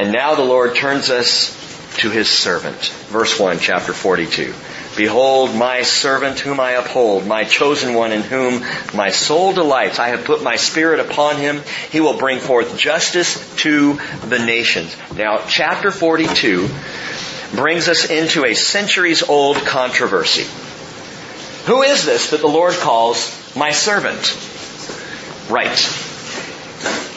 And now the Lord turns us to his servant. Verse 1, chapter 42. Behold, my servant whom I uphold, my chosen one in whom my soul delights. I have put my spirit upon him. He will bring forth justice to the nations. Now, chapter 42 brings us into a centuries old controversy. Who is this that the Lord calls my servant? Right.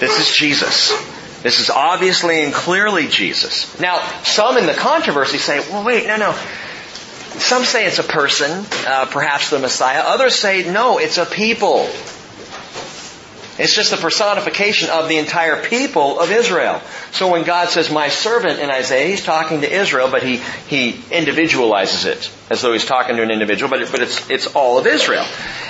This is Jesus. This is obviously and clearly Jesus. Now, some in the controversy say, well, wait, no, no. Some say it's a person, uh, perhaps the Messiah. Others say, no, it's a people. It's just the personification of the entire people of Israel. So when God says, my servant in Isaiah, he's talking to Israel, but he, he individualizes it as though he's talking to an individual, but, it, but it's, it's all of Israel.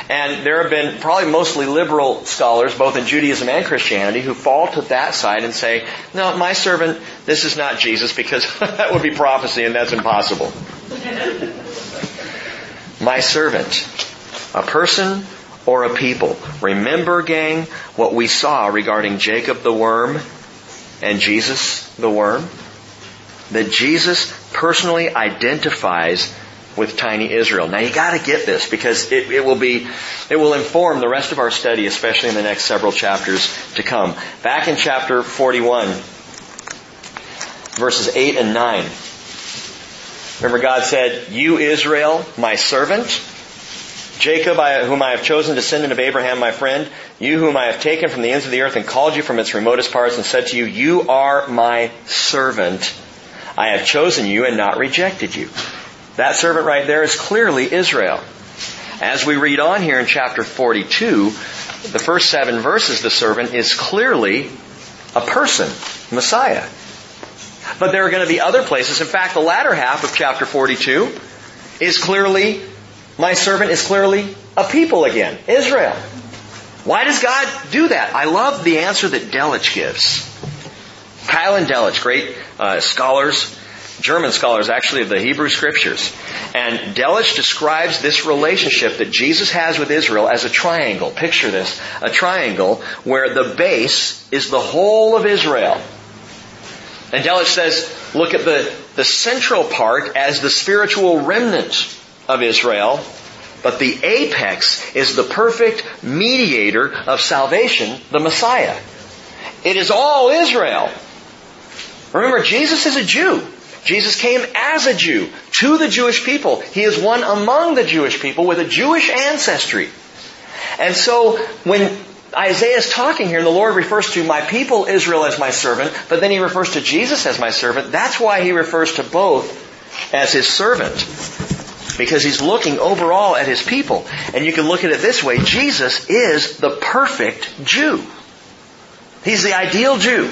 And there have been probably mostly liberal scholars, both in Judaism and Christianity, who fall to that side and say, no, my servant, this is not Jesus because that would be prophecy and that's impossible. my servant, a person or a people. Remember, gang, what we saw regarding Jacob the worm and Jesus the worm? That Jesus personally identifies with tiny Israel. Now you gotta get this because it, it, will be, it will inform the rest of our study, especially in the next several chapters to come. Back in chapter 41, verses 8 and 9. Remember God said, You Israel, my servant, Jacob, whom I have chosen, descendant of Abraham, my friend, you whom I have taken from the ends of the earth and called you from its remotest parts and said to you, you are my servant. I have chosen you and not rejected you. That servant right there is clearly Israel. As we read on here in chapter 42, the first seven verses, the servant is clearly a person, Messiah. But there are going to be other places. In fact, the latter half of chapter 42 is clearly my servant is clearly a people again, Israel. Why does God do that? I love the answer that Delitzsch gives. Keil and Delitzsch, great uh, scholars, German scholars actually of the Hebrew scriptures. And Delitzsch describes this relationship that Jesus has with Israel as a triangle. Picture this. A triangle where the base is the whole of Israel. And Delitzsch says, look at the, the central part as the spiritual remnant of Israel, but the apex is the perfect mediator of salvation, the Messiah. It is all Israel. Remember, Jesus is a Jew. Jesus came as a Jew to the Jewish people. He is one among the Jewish people with a Jewish ancestry. And so when Isaiah is talking here and the Lord refers to my people Israel as my servant, but then he refers to Jesus as my servant, that's why he refers to both as his servant because he's looking overall at his people. And you can look at it this way. Jesus is the perfect Jew. He's the ideal Jew.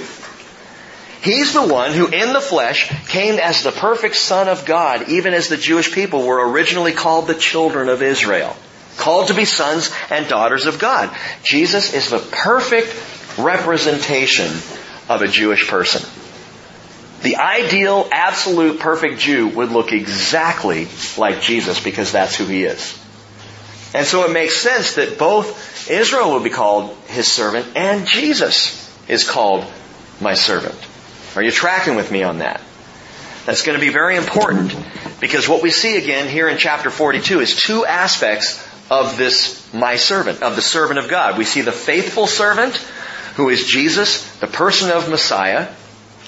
He's the one who in the flesh came as the perfect Son of God, even as the Jewish people were originally called the children of Israel. Called to be sons and daughters of God. Jesus is the perfect representation of a Jewish person. The ideal, absolute, perfect Jew would look exactly like Jesus because that's who he is. And so it makes sense that both Israel will be called his servant and Jesus is called my servant. Are you tracking with me on that? That's going to be very important because what we see again here in chapter 42 is two aspects of this my servant, of the servant of God. We see the faithful servant who is Jesus, the person of Messiah,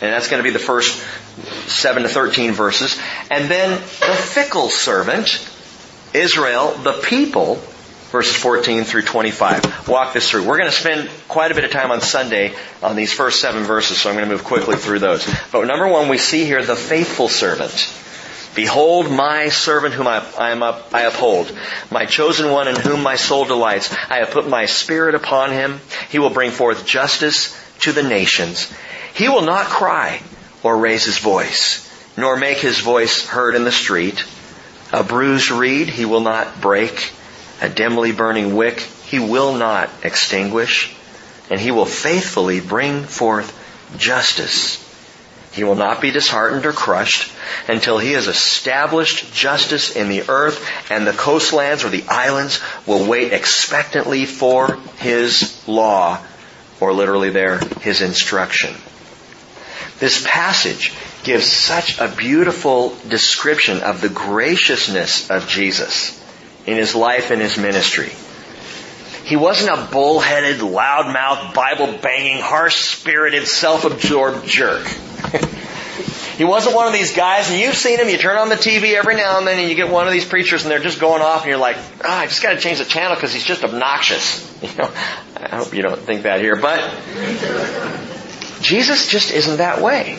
and that's going to be the first 7 to 13 verses. And then the fickle servant, Israel, the people, verses 14 through 25. Walk this through. We're going to spend quite a bit of time on Sunday on these first seven verses, so I'm going to move quickly through those. But number one, we see here the faithful servant. Behold my servant whom I, I, am up, I uphold, my chosen one in whom my soul delights. I have put my spirit upon him. He will bring forth justice to the nations. He will not cry or raise his voice, nor make his voice heard in the street. A bruised reed he will not break, a dimly burning wick he will not extinguish, and he will faithfully bring forth justice. He will not be disheartened or crushed until he has established justice in the earth and the coastlands or the islands will wait expectantly for his law, or literally there, his instruction. This passage gives such a beautiful description of the graciousness of Jesus in his life and his ministry. He wasn't a bullheaded, loudmouth, Bible banging, harsh spirited, self absorbed jerk. he wasn't one of these guys, and you've seen him, you turn on the TV every now and then and you get one of these preachers and they're just going off and you're like, oh, I just gotta change the channel because he's just obnoxious. You know, I hope you don't think that here, but Jesus just isn't that way.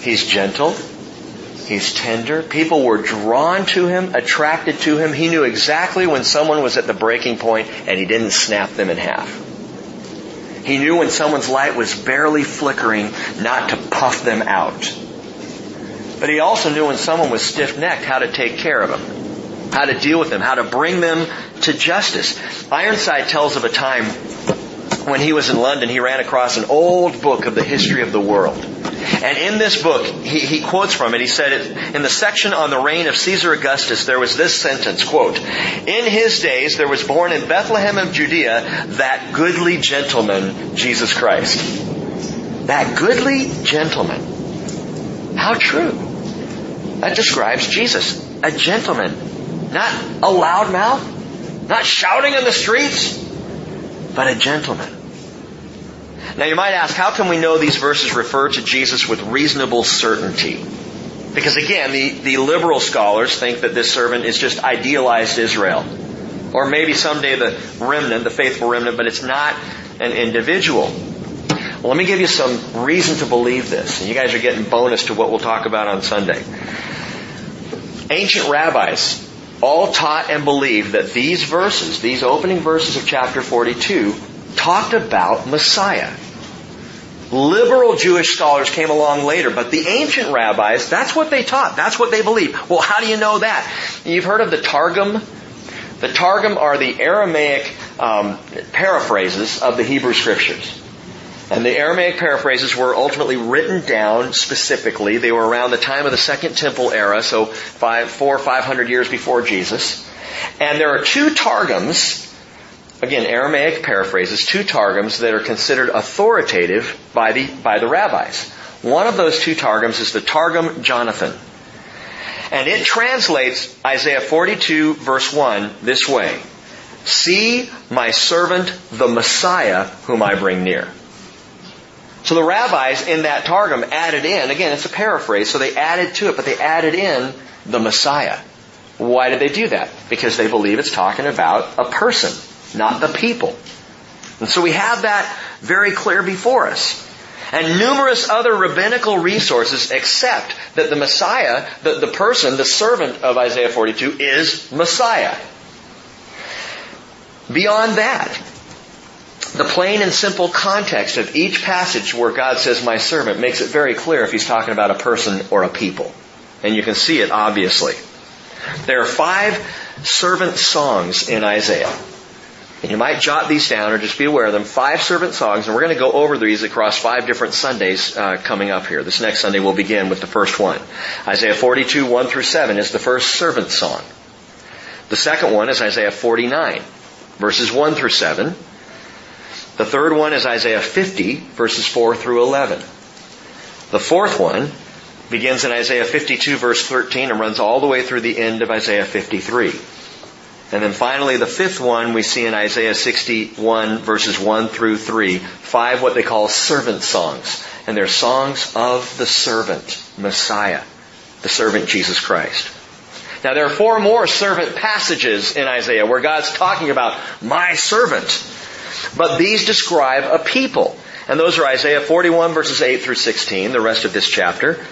He's gentle. He's tender. People were drawn to him, attracted to him. He knew exactly when someone was at the breaking point and he didn't snap them in half. He knew when someone's light was barely flickering not to puff them out. But he also knew when someone was stiff-necked how to take care of them, how to deal with them, how to bring them to justice. Ironside tells of a time when he was in London, he ran across an old book of the history of the world. And in this book, he, he quotes from it. He said, in the section on the reign of Caesar Augustus, there was this sentence, quote, In his days there was born in Bethlehem of Judea that goodly gentleman, Jesus Christ. That goodly gentleman. How true. That describes Jesus. A gentleman. Not a loud mouth. Not shouting in the streets. But a gentleman. Now you might ask, how can we know these verses refer to Jesus with reasonable certainty? Because again, the, the liberal scholars think that this servant is just idealized Israel. Or maybe someday the remnant, the faithful remnant, but it's not an individual. Well, let me give you some reason to believe this. And you guys are getting bonus to what we'll talk about on Sunday. Ancient rabbis all taught and believed that these verses, these opening verses of chapter 42, talked about Messiah. Liberal Jewish scholars came along later, but the ancient rabbis, that's what they taught. That's what they believed. Well, how do you know that? You've heard of the Targum? The Targum are the Aramaic um, paraphrases of the Hebrew Scriptures. And the Aramaic paraphrases were ultimately written down specifically. They were around the time of the Second Temple era, so four or five hundred years before Jesus. And there are two Targums again, Aramaic paraphrases, two Targums that are considered authoritative by the, by the rabbis. One of those two Targums is the Targum Jonathan. And it translates Isaiah 42 verse 1 this way. See my servant, the Messiah, whom I bring near. So the rabbis in that Targum added in, again, it's a paraphrase, so they added to it, but they added in the Messiah. Why did they do that? Because they believe it's talking about a person not the people. And so we have that very clear before us. And numerous other rabbinical resources accept that the Messiah, the, the person, the servant of Isaiah 42 is Messiah. Beyond that, the plain and simple context of each passage where God says my servant makes it very clear if he's talking about a person or a people. And you can see it obviously. There are five servant songs in Isaiah. And you might jot these down or just be aware of them. Five servant songs, and we're going to go over these across five different Sundays uh, coming up here. This next Sunday we'll begin with the first one. Isaiah 42, 1 through 7 is the first servant song. The second one is Isaiah 49, verses 1 through 7. The third one is Isaiah 50, verses 4 through 11. The fourth one begins in Isaiah 52, verse 13, and runs all the way through the end of Isaiah 53. And then finally, the fifth one we see in Isaiah 61 verses 1 through 3. Five what they call servant songs. And they're songs of the servant, Messiah, the servant Jesus Christ. Now there are four more servant passages in Isaiah where God's talking about my servant. But these describe a people. And those are Isaiah 41 verses 8 through 16, the rest of this chapter.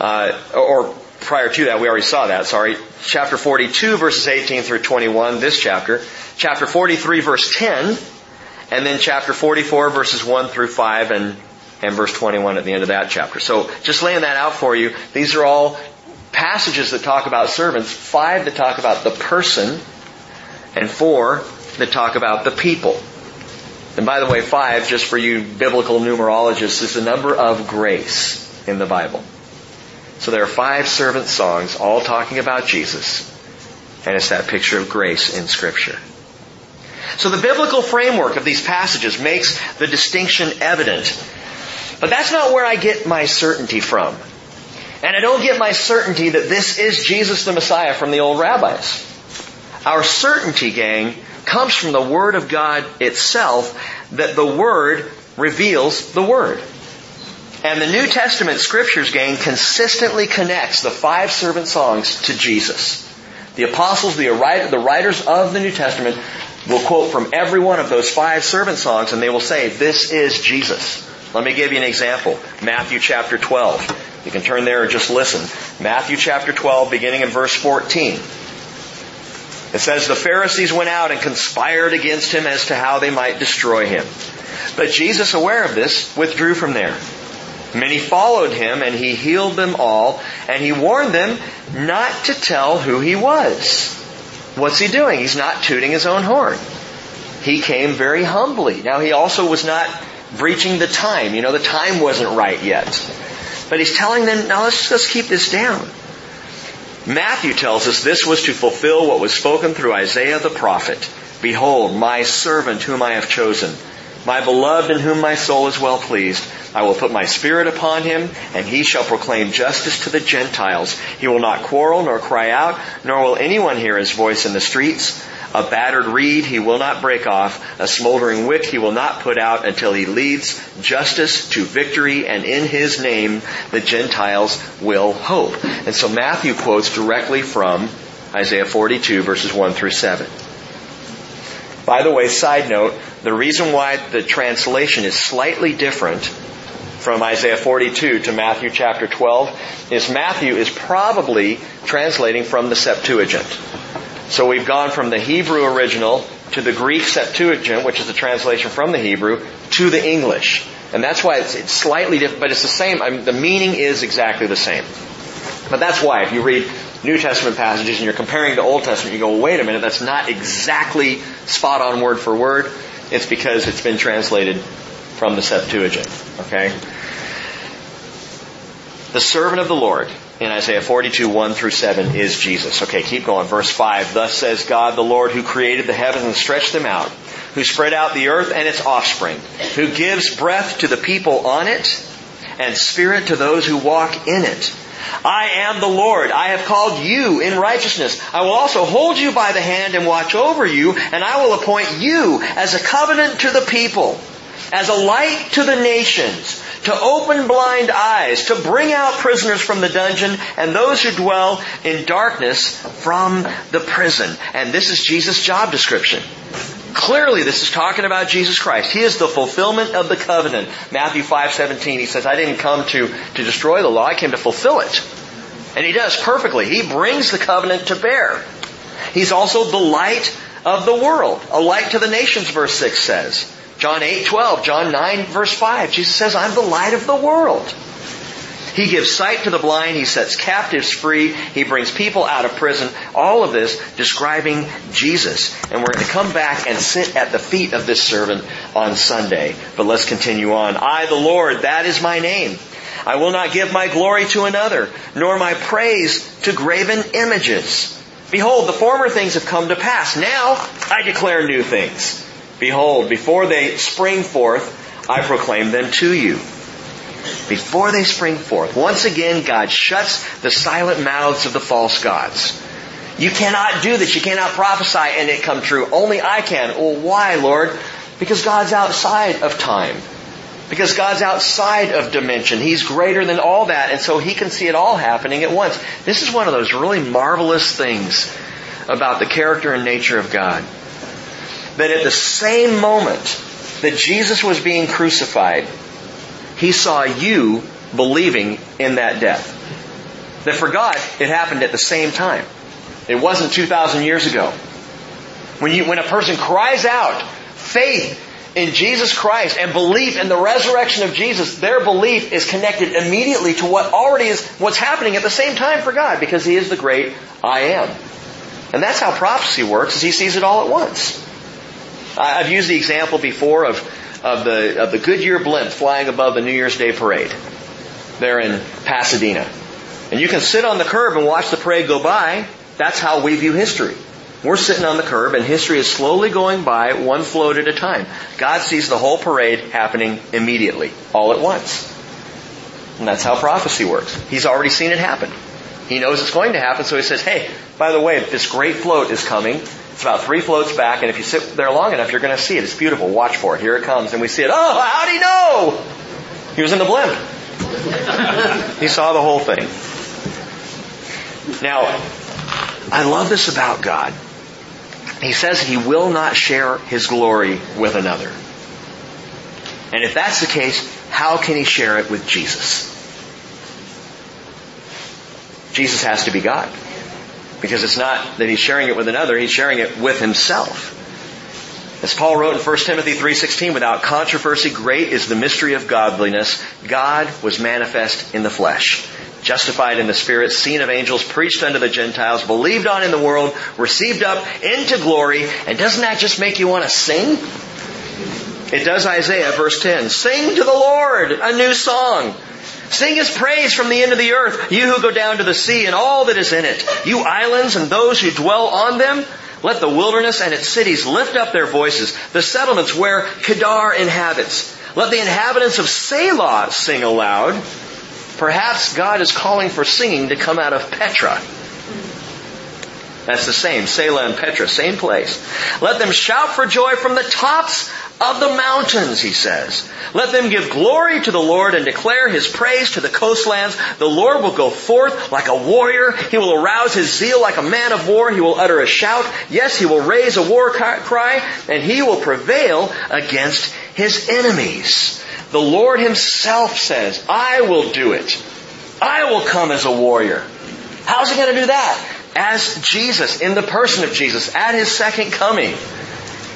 Uh, or prior to that, we already saw that, sorry. Chapter 42 verses 18 through 21, this chapter. Chapter 43 verse 10, and then chapter 44 verses 1 through 5 and, and verse 21 at the end of that chapter. So just laying that out for you, these are all passages that talk about servants, five that talk about the person, and four that talk about the people. And by the way, five, just for you biblical numerologists, is the number of grace in the Bible. So there are five servant songs all talking about Jesus. And it's that picture of grace in scripture. So the biblical framework of these passages makes the distinction evident. But that's not where I get my certainty from. And I don't get my certainty that this is Jesus the Messiah from the old rabbis. Our certainty, gang, comes from the Word of God itself, that the Word reveals the Word. And the New Testament scriptures, gang, consistently connects the five servant songs to Jesus. The apostles, the writers of the New Testament will quote from every one of those five servant songs and they will say, this is Jesus. Let me give you an example. Matthew chapter 12. You can turn there and just listen. Matthew chapter 12, beginning in verse 14. It says, The Pharisees went out and conspired against him as to how they might destroy him. But Jesus, aware of this, withdrew from there. Many followed him, and he healed them all, and he warned them not to tell who he was. What's he doing? He's not tooting his own horn. He came very humbly. Now, he also was not breaching the time. You know, the time wasn't right yet. But he's telling them, now let's, let's keep this down. Matthew tells us this was to fulfill what was spoken through Isaiah the prophet. Behold, my servant whom I have chosen, my beloved in whom my soul is well pleased. I will put my spirit upon him, and he shall proclaim justice to the Gentiles. He will not quarrel nor cry out, nor will anyone hear his voice in the streets. A battered reed he will not break off. A smoldering wick he will not put out until he leads justice to victory, and in his name the Gentiles will hope. And so Matthew quotes directly from Isaiah 42 verses 1 through 7. By the way, side note, the reason why the translation is slightly different from Isaiah 42 to Matthew chapter 12 is Matthew is probably translating from the Septuagint. So we've gone from the Hebrew original to the Greek Septuagint, which is the translation from the Hebrew, to the English. And that's why it's, it's slightly different, but it's the same. I mean, the meaning is exactly the same. But that's why if you read New Testament passages and you're comparing to Old Testament, you go, well, wait a minute, that's not exactly spot on word for word. It's because it's been translated from the Septuagint. Okay? The servant of the Lord in Isaiah 42, 1 through 7 is Jesus. Okay, keep going. Verse 5. Thus says God the Lord who created the heavens and stretched them out, who spread out the earth and its offspring, who gives breath to the people on it, and spirit to those who walk in it. I am the Lord. I have called you in righteousness. I will also hold you by the hand and watch over you, and I will appoint you as a covenant to the people, as a light to the nations, to open blind eyes, to bring out prisoners from the dungeon and those who dwell in darkness from the prison. And this is Jesus' job description. Clearly, this is talking about Jesus Christ. He is the fulfillment of the covenant. Matthew 5:17, he says, "I didn't come to, to destroy the law, I came to fulfill it." And he does perfectly. He brings the covenant to bear. He's also the light of the world, a light to the nations, verse 6 says. John 8, 12, John 9, verse 5. Jesus says, I'm the light of the world. He gives sight to the blind. He sets captives free. He brings people out of prison. All of this describing Jesus. And we're going to come back and sit at the feet of this servant on Sunday. But let's continue on. I, the Lord, that is my name. I will not give my glory to another, nor my praise to graven images. Behold, the former things have come to pass. Now I declare new things. Behold, before they spring forth, I proclaim them to you. Before they spring forth. Once again, God shuts the silent mouths of the false gods. You cannot do this. You cannot prophesy and it come true. Only I can. Well, why, Lord? Because God's outside of time. Because God's outside of dimension. He's greater than all that, and so He can see it all happening at once. This is one of those really marvelous things about the character and nature of God that at the same moment that Jesus was being crucified, he saw you believing in that death. That for God, it happened at the same time. It wasn't 2,000 years ago. When you, when a person cries out faith in Jesus Christ and belief in the resurrection of Jesus, their belief is connected immediately to what already is, what's happening at the same time for God because He is the great I am. And that's how prophecy works, is He sees it all at once. I've used the example before of, of the, of the Goodyear blimp flying above the New Year's Day parade there in Pasadena. And you can sit on the curb and watch the parade go by. That's how we view history. We're sitting on the curb and history is slowly going by one float at a time. God sees the whole parade happening immediately, all at once. And that's how prophecy works. He's already seen it happen. He knows it's going to happen, so he says, hey, by the way, this great float is coming. It's about three floats back, and if you sit there long enough, you're going to see it. It's beautiful. Watch for it. Here it comes. And we see it. Oh, how'd he know? He was in the blimp. he saw the whole thing. Now, I love this about God. He says he will not share his glory with another. And if that's the case, how can he share it with Jesus? Jesus has to be God. Because it's not that he's sharing it with another, he's sharing it with himself. As Paul wrote in 1 Timothy 3:16, without controversy great is the mystery of godliness. God was manifest in the flesh, justified in the spirit, seen of angels, preached unto the Gentiles, believed on in the world, received up into glory. And doesn't that just make you want to sing? It does Isaiah verse 10. Sing to the Lord a new song. Sing his praise from the end of the earth, you who go down to the sea and all that is in it, you islands and those who dwell on them. Let the wilderness and its cities lift up their voices, the settlements where Kedar inhabits. Let the inhabitants of Selah sing aloud. Perhaps God is calling for singing to come out of Petra. That's the same. Selah and Petra, same place. Let them shout for joy from the tops of the mountains, he says. Let them give glory to the Lord and declare his praise to the coastlands. The Lord will go forth like a warrior. He will arouse his zeal like a man of war. He will utter a shout. Yes, he will raise a war cry and he will prevail against his enemies. The Lord himself says, I will do it. I will come as a warrior. How's he going to do that? As Jesus, in the person of Jesus, at his second coming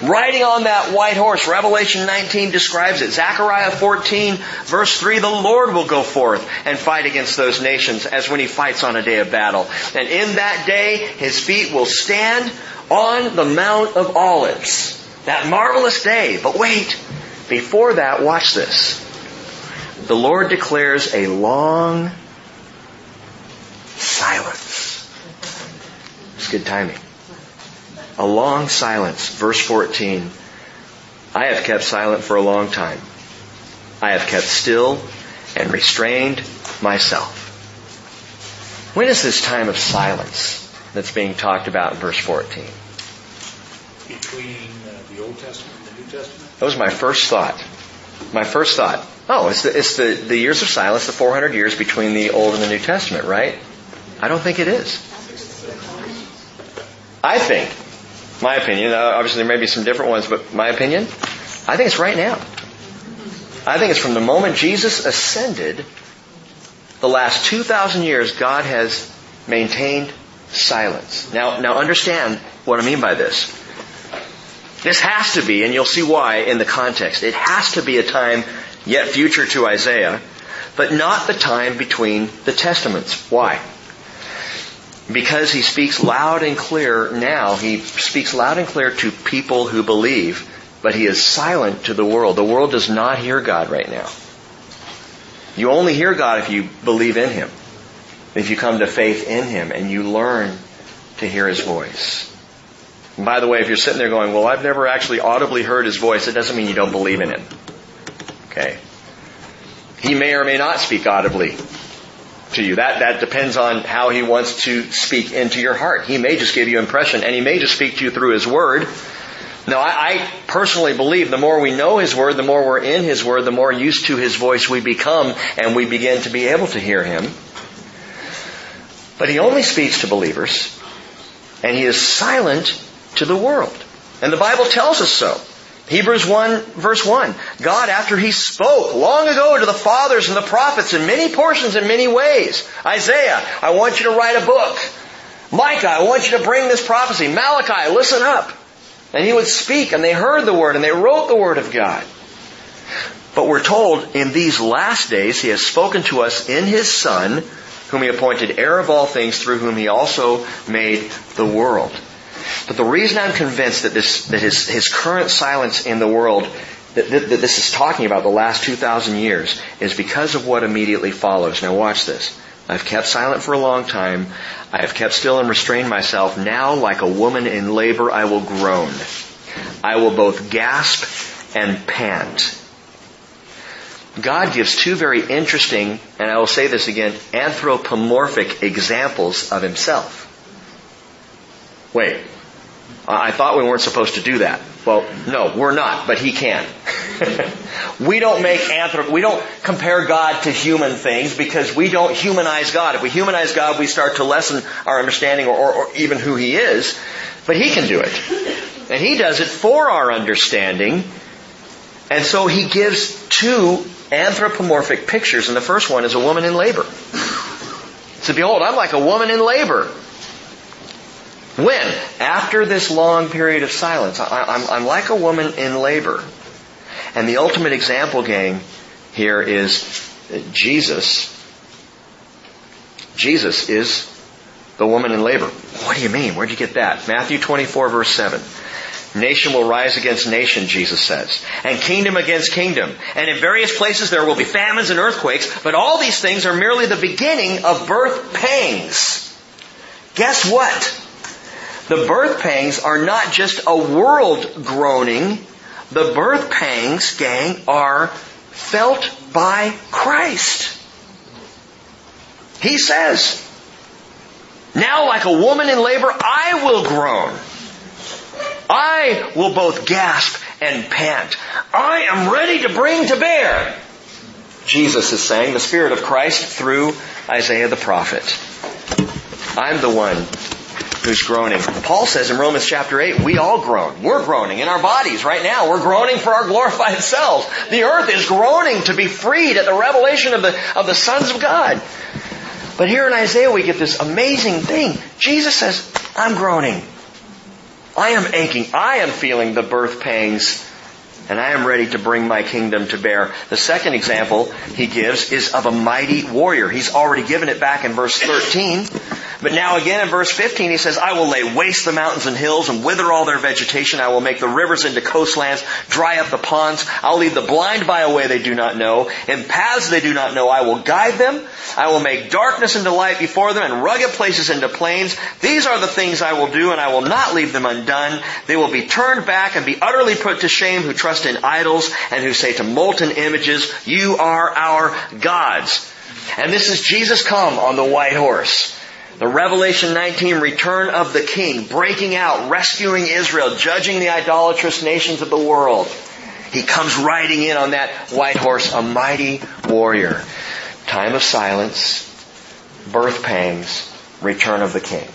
riding on that white horse. Revelation 19 describes it. Zechariah 14 verse 3, the Lord will go forth and fight against those nations as when he fights on a day of battle. And in that day, his feet will stand on the Mount of Olives. That marvelous day. But wait, before that, watch this. The Lord declares a long silence. It's good timing a long silence. Verse 14. I have kept silent for a long time. I have kept still and restrained myself. When is this time of silence that's being talked about in verse 14? Between uh, the Old Testament and the New Testament? That was my first thought. My first thought. Oh, it's the, it's the, the years of silence, the 400 years between the Old and the New Testament, right? I don't think it is. I think my opinion. Obviously, there may be some different ones, but my opinion, I think it's right now. I think it's from the moment Jesus ascended, the last 2,000 years, God has maintained silence. Now, now understand what I mean by this. This has to be, and you'll see why in the context, it has to be a time yet future to Isaiah, but not the time between the testaments. Why? Because he speaks loud and clear now, he speaks loud and clear to people who believe, but he is silent to the world. The world does not hear God right now. You only hear God if you believe in him. If you come to faith in him and you learn to hear his voice. And by the way, if you're sitting there going, well, I've never actually audibly heard his voice, it doesn't mean you don't believe in him. Okay? He may or may not speak audibly to you. That, that depends on how he wants to speak into your heart. He may just give you impression and he may just speak to you through his word. Now, I, I personally believe the more we know his word, the more we're in his word, the more used to his voice we become and we begin to be able to hear him. But he only speaks to believers and he is silent to the world. And the Bible tells us so. Hebrews 1 verse 1. God, after He spoke long ago to the fathers and the prophets in many portions in many ways. Isaiah, I want you to write a book. Micah, I want you to bring this prophecy. Malachi, listen up. And he would speak and they heard the word and they wrote the word of God. But we're told in these last days he has spoken to us in his son, whom he appointed heir of all things, through whom he also made the world. But the reason I'm convinced that this, that his, his current silence in the world, that, this is talking about the last 2,000 years, is because of what immediately follows. Now watch this. I've kept silent for a long time. I have kept still and restrained myself. Now, like a woman in labor, I will groan. I will both gasp and pant. God gives two very interesting, and I will say this again, anthropomorphic examples of himself. Wait, I thought we weren't supposed to do that. Well, no, we're not, but he can. we don't make anthrop, we don't compare God to human things because we don't humanize God. If we humanize God, we start to lessen our understanding or, or, or even who he is. But he can do it. And he does it for our understanding. And so he gives two anthropomorphic pictures, and the first one is a woman in labor. So behold, I'm like a woman in labor. When? After this long period of silence. I, am I'm like a woman in labor. And the ultimate example, gang, here is Jesus. Jesus is the woman in labor. What do you mean? Where'd you get that? Matthew 24 verse 7. Nation will rise against nation, Jesus says, and kingdom against kingdom. And in various places there will be famines and earthquakes, but all these things are merely the beginning of birth pangs. Guess what? The birth pangs are not just a world groaning. The birth pangs, gang, are felt by Christ. He says, now like a woman in labor, I will groan. I will both gasp and pant. I am ready to bring to bear. Jesus is saying, the Spirit of Christ through Isaiah the prophet. I'm the one who's groaning. Paul says in Romans chapter 8, we all groan. We're groaning in our bodies right now. We're groaning for our glorified selves. The earth is groaning to be freed at the revelation of the, of the sons of God. But here in Isaiah we get this amazing thing. Jesus says, I'm groaning. I am aching. I am feeling the birth pangs and I am ready to bring my kingdom to bear. The second example he gives is of a mighty warrior. He's already given it back in verse 13. But now again in verse 15 he says, I will lay waste the mountains and hills and wither all their vegetation. I will make the rivers into coastlands, dry up the ponds. I'll lead the blind by a way they do not know. In paths they do not know, I will guide them. I will make darkness into light before them and rugged places into plains. These are the things I will do and I will not leave them undone. They will be turned back and be utterly put to shame who trust in idols and who say to molten images, you are our gods. And this is Jesus come on the white horse. The Revelation 19 return of the King, breaking out, rescuing Israel, judging the idolatrous nations of the world. He comes riding in on that white horse, a mighty warrior. Time of silence, birth pangs, return of the King.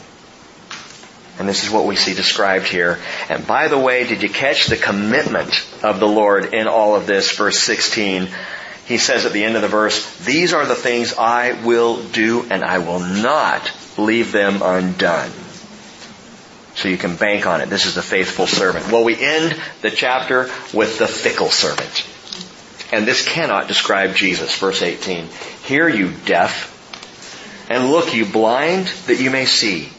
And this is what we see described here. And by the way, did you catch the commitment of the Lord in all of this? Verse 16. He says at the end of the verse, These are the things I will do and I will not leave them undone. So you can bank on it. This is the faithful servant. Well, we end the chapter with the fickle servant. And this cannot describe Jesus. Verse 18. Hear you deaf, and look you blind, that you may see.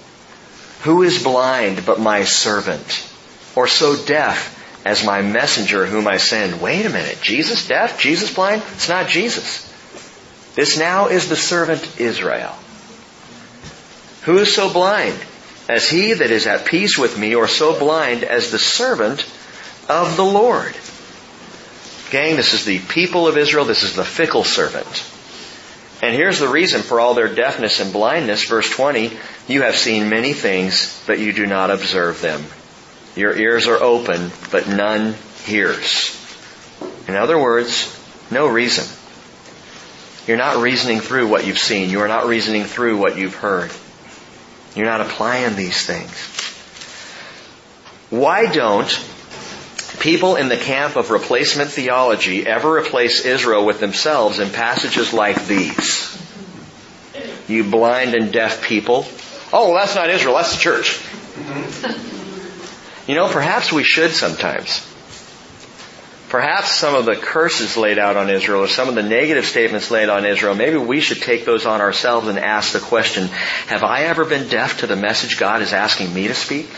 Who is blind but my servant? Or so deaf as my messenger whom I send? Wait a minute. Jesus deaf? Jesus blind? It's not Jesus. This now is the servant Israel. Who is so blind as he that is at peace with me, or so blind as the servant of the Lord? Gang, this is the people of Israel. This is the fickle servant. And here's the reason for all their deafness and blindness. Verse 20, you have seen many things, but you do not observe them. Your ears are open, but none hears. In other words, no reason. You're not reasoning through what you've seen. You are not reasoning through what you've heard. You're not applying these things. Why don't people in the camp of replacement theology ever replace Israel with themselves in passages like these? You blind and deaf people. Oh, well, that's not Israel, that's the church. You know, perhaps we should sometimes. Perhaps some of the curses laid out on Israel or some of the negative statements laid on Israel, maybe we should take those on ourselves and ask the question, have I ever been deaf to the message God is asking me to speak?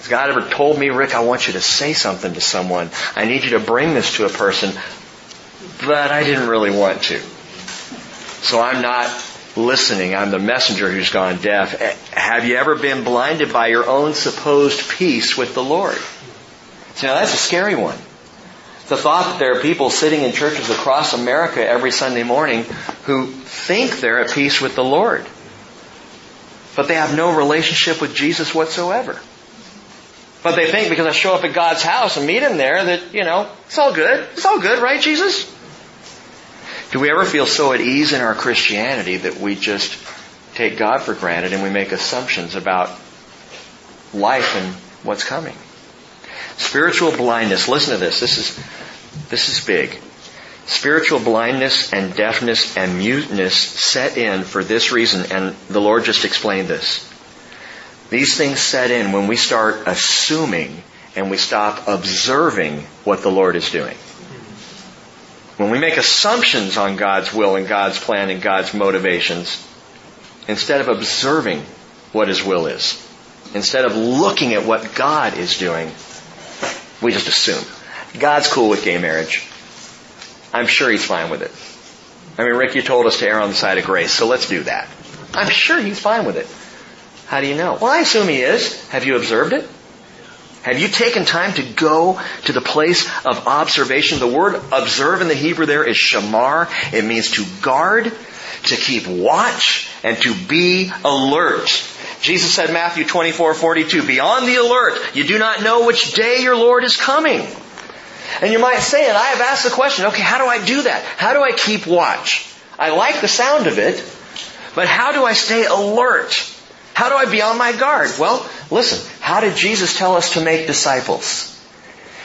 Has God ever told me, Rick, I want you to say something to someone. I need you to bring this to a person, but I didn't really want to. So I'm not listening. I'm the messenger who's gone deaf. Eh, have you ever been blinded by your own supposed peace with the Lord? Now that's a scary one. The thought that there are people sitting in churches across America every Sunday morning who think they're at peace with the Lord. But they have no relationship with Jesus whatsoever. But they think because I show up at God's house and meet Him there that, you know, it's all good. It's all good, right, Jesus? Do we ever feel so at ease in our Christianity that we just take God for granted and we make assumptions about life and what's coming? Spiritual blindness. Listen to this. This is, this is big. Spiritual blindness and deafness and muteness set in for this reason, and the Lord just explained this. These things set in when we start assuming and we stop observing what the Lord is doing. When we make assumptions on God's will and God's plan and God's motivations, instead of observing what His will is, instead of looking at what God is doing, we just assume. God's cool with gay marriage. I'm sure He's fine with it. I mean, Rick, you told us to err on the side of grace, so let's do that. I'm sure He's fine with it. How do you know? Well, I assume He is. Have you observed it? Have you taken time to go to the place of observation? The word observe in the Hebrew there is shamar. It means to guard, to keep watch, and to be alert. Jesus said Matthew 24, 42, be on the alert. You do not know which day your Lord is coming. And you might say, and I have asked the question, okay, how do I do that? How do I keep watch? I like the sound of it, but how do I stay alert? How do I be on my guard? Well, listen, how did Jesus tell us to make disciples?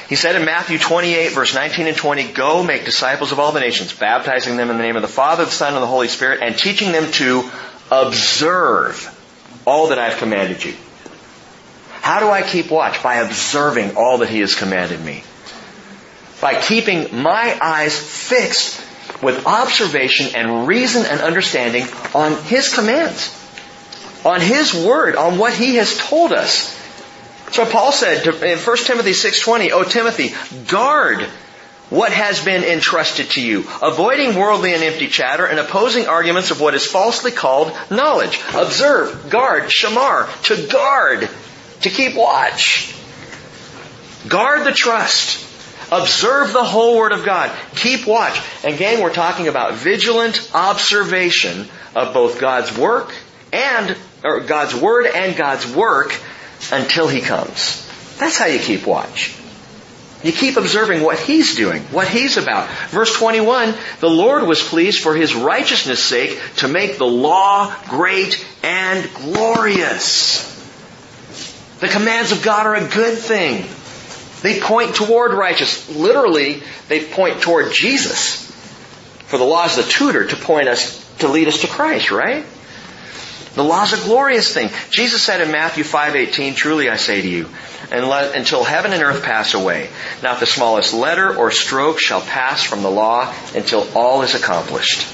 He said in Matthew 28 verse 19 and 20, Go make disciples of all the nations, baptizing them in the name of the Father, the Son, and the Holy Spirit, and teaching them to observe all that I've commanded you. How do I keep watch? By observing all that He has commanded me. By keeping my eyes fixed with observation and reason and understanding on His commands on His Word, on what He has told us. So Paul said in 1 Timothy 6.20, O Timothy, guard what has been entrusted to you, avoiding worldly and empty chatter and opposing arguments of what is falsely called knowledge. Observe, guard, shamar, to guard, to keep watch. Guard the trust. Observe the whole Word of God. Keep watch. And gang, we're talking about vigilant observation of both God's work and or God's word and God's work until He comes. That's how you keep watch. You keep observing what He's doing, what He's about. Verse 21, the Lord was pleased for His righteousness' sake to make the law great and glorious. The commands of God are a good thing. They point toward righteousness. Literally, they point toward Jesus. For the law is the tutor to point us, to lead us to Christ, right? The law is a glorious thing. Jesus said in Matthew 5:18, "Truly I say to you, until heaven and earth pass away, not the smallest letter or stroke shall pass from the law until all is accomplished.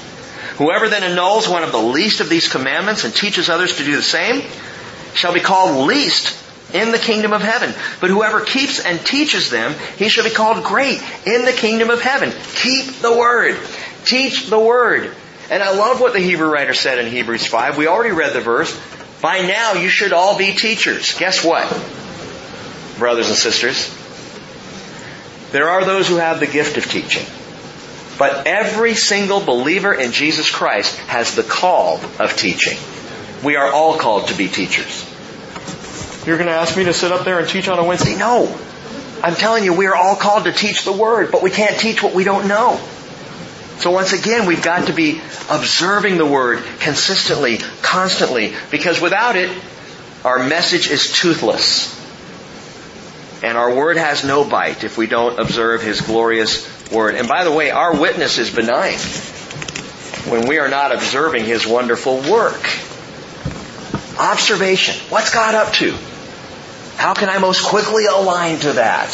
Whoever then annuls one of the least of these commandments and teaches others to do the same shall be called least in the kingdom of heaven. But whoever keeps and teaches them, he shall be called great in the kingdom of heaven. Keep the word. Teach the word. And I love what the Hebrew writer said in Hebrews 5. We already read the verse. By now you should all be teachers. Guess what? Brothers and sisters. There are those who have the gift of teaching. But every single believer in Jesus Christ has the call of teaching. We are all called to be teachers. You're going to ask me to sit up there and teach on a Wednesday? No. I'm telling you, we are all called to teach the Word, but we can't teach what we don't know. So once again, we've got to be observing the Word consistently, constantly, because without it, our message is toothless. And our Word has no bite if we don't observe His glorious Word. And by the way, our witness is benign when we are not observing His wonderful work. Observation. What's God up to? How can I most quickly align to that?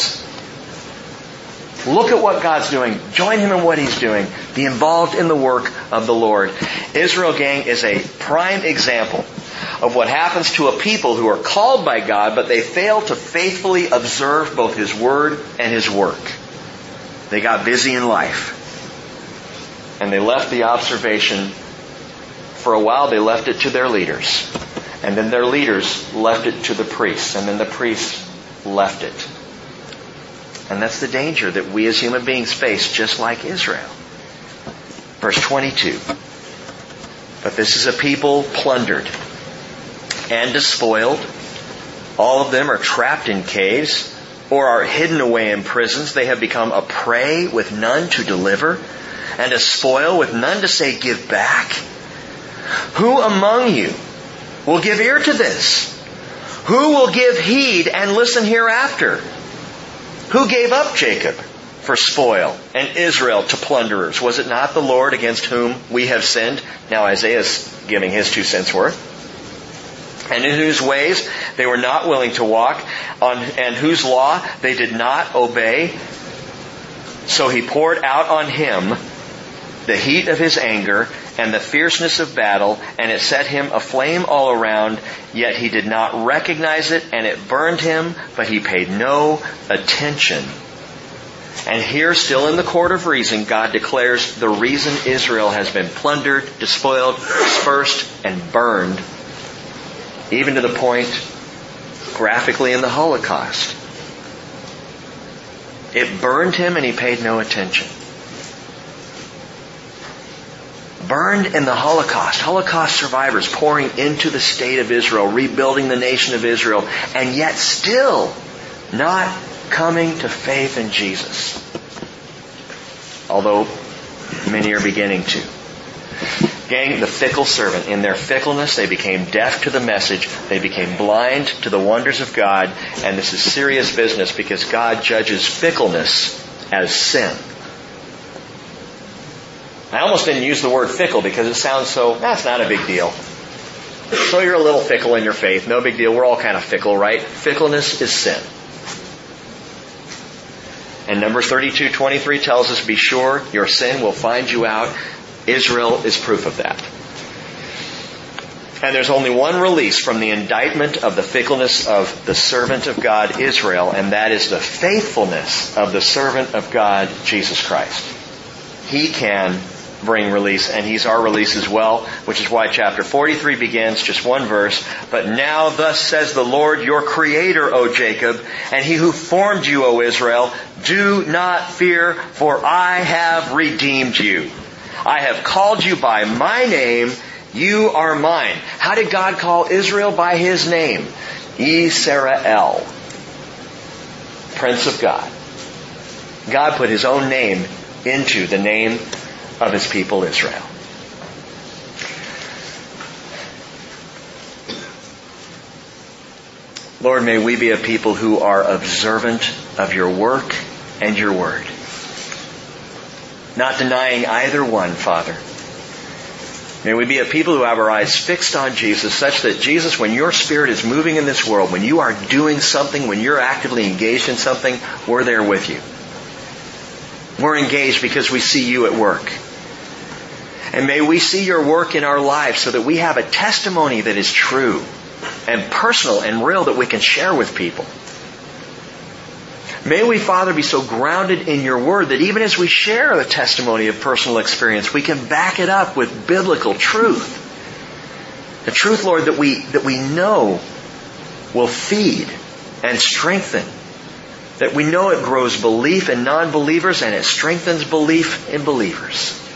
Look at what God's doing. Join Him in what He's doing. Be involved in the work of the Lord. Israel gang is a prime example of what happens to a people who are called by God, but they fail to faithfully observe both His Word and His work. They got busy in life. And they left the observation For a while they left it to their leaders. And then their leaders left it to the priests. And then the priests left it. And that's the danger that we as human beings face just like Israel. Verse 22. But this is a people plundered and despoiled. All of them are trapped in caves or are hidden away in prisons. They have become a prey with none to deliver and a spoil with none to say give back. Who among you will give ear to this? Who will give heed and listen hereafter? Who gave up Jacob for spoil and Israel to plunderers? Was it not the Lord against whom we have sinned? Now Isaiah's giving his two cents worth. And in whose ways they were not willing to walk, and whose law they did not obey. So he poured out on him the heat of his anger and the fierceness of battle, and it set him aflame all around, yet he did not recognize it, and it burned him, but he paid no attention. And here, still in the court of reason, God declares the reason Israel has been plundered, despoiled, dispersed, and burned, even to the point graphically in the Holocaust. It burned him and he paid no attention burned in the Holocaust. Holocaust survivors pouring into the state of Israel, rebuilding the nation of Israel, and yet still not coming to faith in Jesus. Although many are beginning to. Gang, the fickle servant, in their fickleness, they became deaf to the message. They became blind to the wonders of God. And this is serious business because God judges fickleness as sin. I almost didn't use the word fickle because it sounds so, that's not a big deal. So you're a little fickle in your faith. No big deal. We're all kind of fickle, right? Fickleness is sin. And Numbers 32, 23 tells us, be sure your sin will find you out. Israel is proof of that. And there's only one release from the indictment of the fickleness of the servant of God, Israel, and that is the faithfulness of the servant of God, Jesus Christ. He can bring release, and He's our release as well, which is why chapter 43 begins, just one verse. But now thus says the Lord your Creator, O Jacob, and He who formed you, O Israel, do not fear, for I have redeemed you. I have called you by my name, you are mine. How did God call Israel by His name? Yisrael, Prince of God. God put His own name into the name of his people Israel. Lord, may we be a people who are observant of your work and your word. Not denying either one, Father. May we be a people who have our eyes fixed on Jesus such that Jesus, when your spirit is moving in this world, when you are doing something, when you're actively engaged in something, we're there with you. We're engaged because we see you at work. And may we see your work in our lives so that we have a testimony that is true and personal and real that we can share with people. May we, Father, be so grounded in your word that even as we share the testimony of personal experience, we can back it up with biblical truth. The truth, Lord, that we, that we know will feed and strengthen. That we know it grows belief in non-believers and it strengthens belief in believers.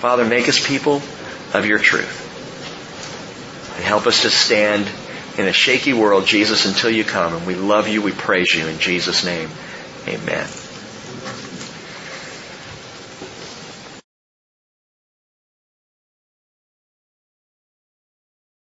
Father, make us people of your truth. And help us to stand in a shaky world, Jesus, until you come. And we love you. We praise you in Jesus' name. Amen.